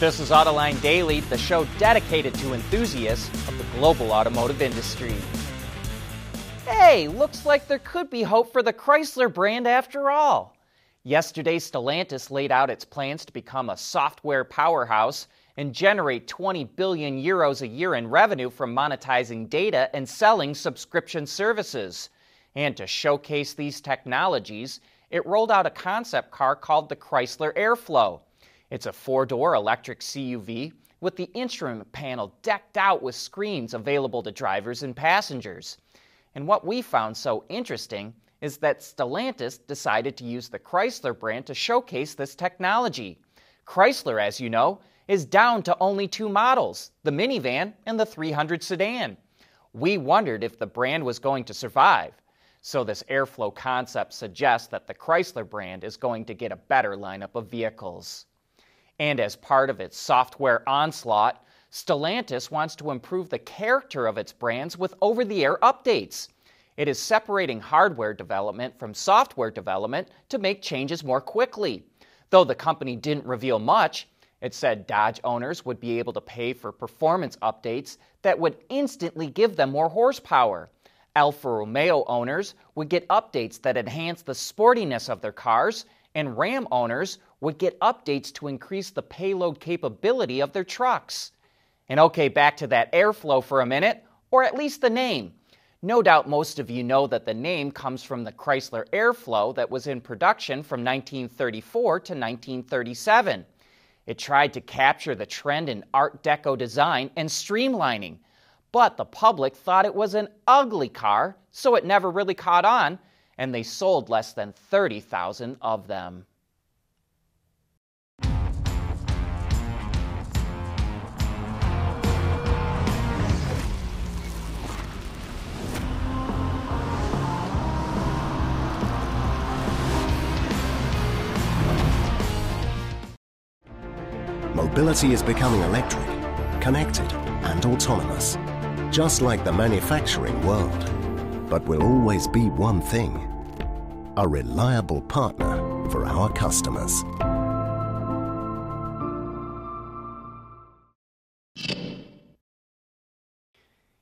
This is Autoline Daily, the show dedicated to enthusiasts of the global automotive industry. Hey, looks like there could be hope for the Chrysler brand after all. Yesterday, Stellantis laid out its plans to become a software powerhouse and generate 20 billion euros a year in revenue from monetizing data and selling subscription services. And to showcase these technologies, it rolled out a concept car called the Chrysler Airflow. It's a four door electric CUV with the instrument panel decked out with screens available to drivers and passengers. And what we found so interesting is that Stellantis decided to use the Chrysler brand to showcase this technology. Chrysler, as you know, is down to only two models the minivan and the 300 sedan. We wondered if the brand was going to survive. So, this airflow concept suggests that the Chrysler brand is going to get a better lineup of vehicles. And as part of its software onslaught, Stellantis wants to improve the character of its brands with over the air updates. It is separating hardware development from software development to make changes more quickly. Though the company didn't reveal much, it said Dodge owners would be able to pay for performance updates that would instantly give them more horsepower. Alfa Romeo owners would get updates that enhance the sportiness of their cars, and Ram owners would get updates to increase the payload capability of their trucks. And okay, back to that airflow for a minute, or at least the name. No doubt most of you know that the name comes from the Chrysler Airflow that was in production from 1934 to 1937. It tried to capture the trend in Art Deco design and streamlining, but the public thought it was an ugly car, so it never really caught on, and they sold less than 30,000 of them. Mobility is becoming electric, connected, and autonomous, just like the manufacturing world. But will always be one thing a reliable partner for our customers.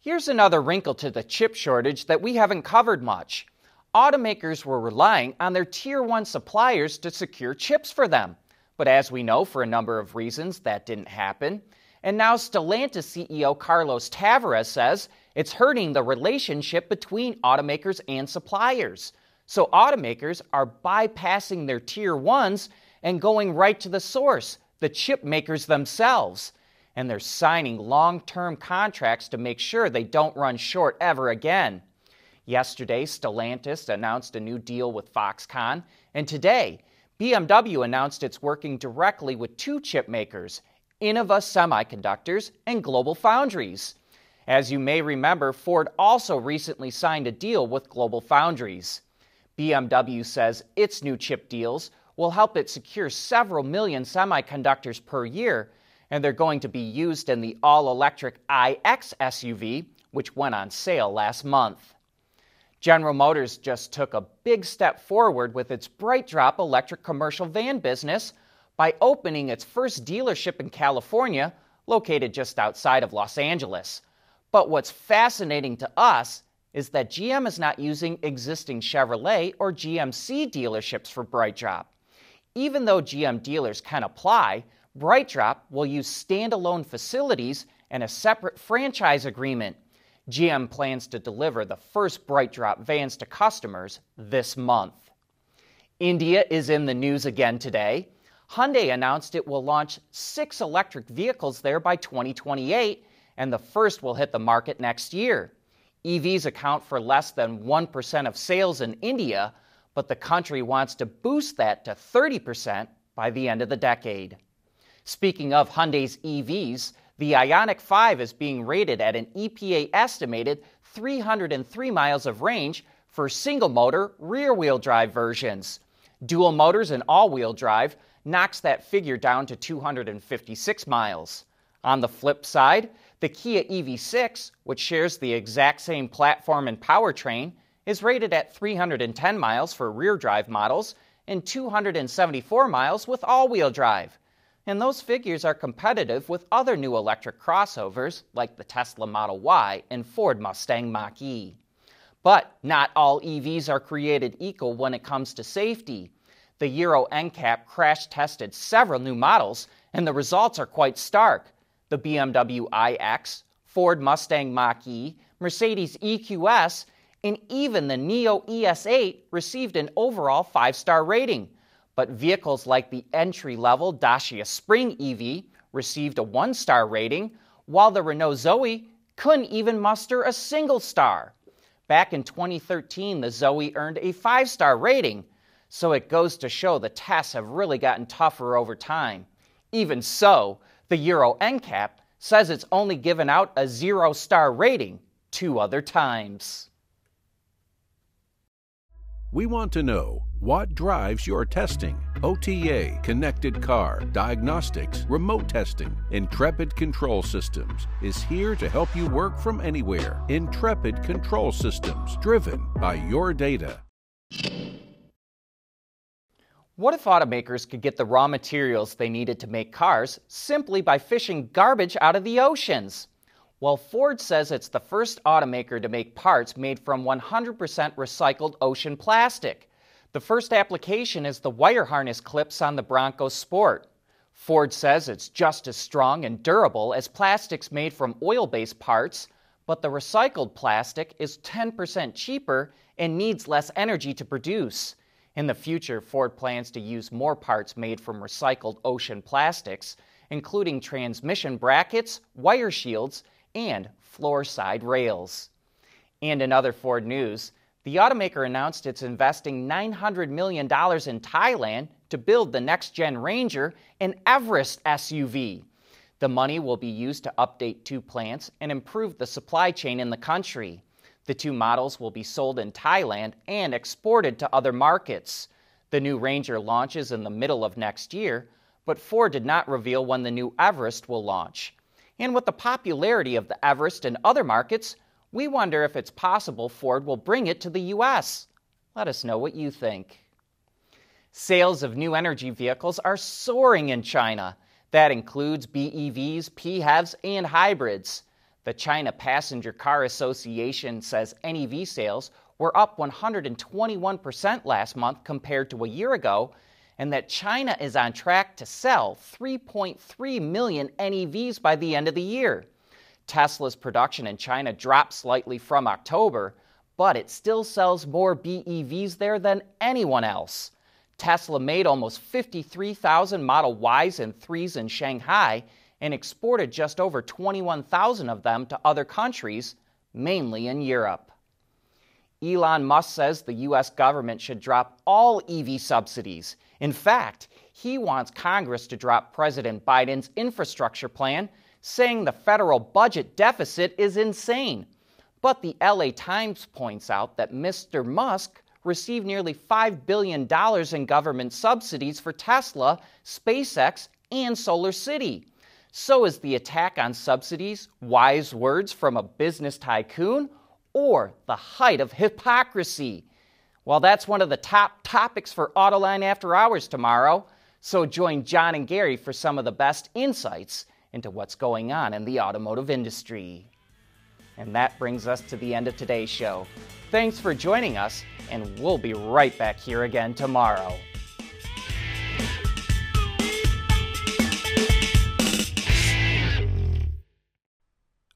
Here's another wrinkle to the chip shortage that we haven't covered much. Automakers were relying on their tier 1 suppliers to secure chips for them. But as we know, for a number of reasons, that didn't happen. And now Stellantis CEO Carlos Tavares says it's hurting the relationship between automakers and suppliers. So automakers are bypassing their tier ones and going right to the source, the chip makers themselves. And they're signing long term contracts to make sure they don't run short ever again. Yesterday, Stellantis announced a new deal with Foxconn, and today, BMW announced it's working directly with two chip makers, Inova Semiconductors and Global Foundries. As you may remember, Ford also recently signed a deal with Global Foundries. BMW says its new chip deals will help it secure several million semiconductors per year, and they're going to be used in the all electric iX SUV, which went on sale last month. General Motors just took a big step forward with its BrightDrop electric commercial van business by opening its first dealership in California, located just outside of Los Angeles. But what's fascinating to us is that GM is not using existing Chevrolet or GMC dealerships for BrightDrop. Even though GM dealers can apply, BrightDrop will use standalone facilities and a separate franchise agreement. GM plans to deliver the first BrightDrop vans to customers this month. India is in the news again today. Hyundai announced it will launch six electric vehicles there by 2028, and the first will hit the market next year. EVs account for less than 1% of sales in India, but the country wants to boost that to 30% by the end of the decade. Speaking of Hyundai's EVs, the Ioniq 5 is being rated at an EPA estimated 303 miles of range for single motor rear wheel drive versions. Dual motors and all wheel drive knocks that figure down to 256 miles. On the flip side, the Kia EV6, which shares the exact same platform and powertrain, is rated at 310 miles for rear drive models and 274 miles with all wheel drive. and those figures are competitive with other new electric crossovers like the Tesla Model Y and Ford Mustang Mach E. But not all EVs are created equal when it comes to safety. The Euro NCAP crash tested several new models, and the results are quite stark. The BMW iX, Ford Mustang Mach E, Mercedes EQS, and even the NIO ES8 received an overall five star rating. But vehicles like the entry level Dacia Spring EV received a one star rating, while the Renault Zoe couldn't even muster a single star. Back in 2013, the Zoe earned a five star rating, so it goes to show the tests have really gotten tougher over time. Even so, the Euro NCAP says it's only given out a zero star rating two other times. We want to know what drives your testing. OTA, connected car, diagnostics, remote testing. Intrepid Control Systems is here to help you work from anywhere. Intrepid Control Systems, driven by your data. What if automakers could get the raw materials they needed to make cars simply by fishing garbage out of the oceans? Well, Ford says it's the first automaker to make parts made from 100% recycled ocean plastic. The first application is the wire harness clips on the Bronco Sport. Ford says it's just as strong and durable as plastics made from oil based parts, but the recycled plastic is 10% cheaper and needs less energy to produce. In the future, Ford plans to use more parts made from recycled ocean plastics, including transmission brackets, wire shields, and floor side rails. And in other Ford news, the automaker announced it's investing $900 million in Thailand to build the next gen Ranger, an Everest SUV. The money will be used to update two plants and improve the supply chain in the country. The two models will be sold in Thailand and exported to other markets. The new Ranger launches in the middle of next year, but Ford did not reveal when the new Everest will launch. And with the popularity of the Everest in other markets, we wonder if it's possible Ford will bring it to the U.S. Let us know what you think. Sales of new energy vehicles are soaring in China. That includes BEVs, PHEVs, and hybrids. The China Passenger Car Association says NEV sales were up 121% last month compared to a year ago, and that China is on track to sell 3.3 million NEVs by the end of the year. Tesla's production in China dropped slightly from October, but it still sells more BEVs there than anyone else. Tesla made almost 53,000 Model Ys and 3s in Shanghai and exported just over 21,000 of them to other countries, mainly in Europe. Elon Musk says the U.S. government should drop all EV subsidies in fact, he wants Congress to drop President Biden's infrastructure plan, saying the federal budget deficit is insane. But the LA Times points out that Mr. Musk received nearly $5 billion in government subsidies for Tesla, SpaceX, and Solar City. So is the attack on subsidies wise words from a business tycoon or the height of hypocrisy? Well, that's one of the top topics for Autoline After Hours tomorrow. So join John and Gary for some of the best insights into what's going on in the automotive industry. And that brings us to the end of today's show. Thanks for joining us, and we'll be right back here again tomorrow.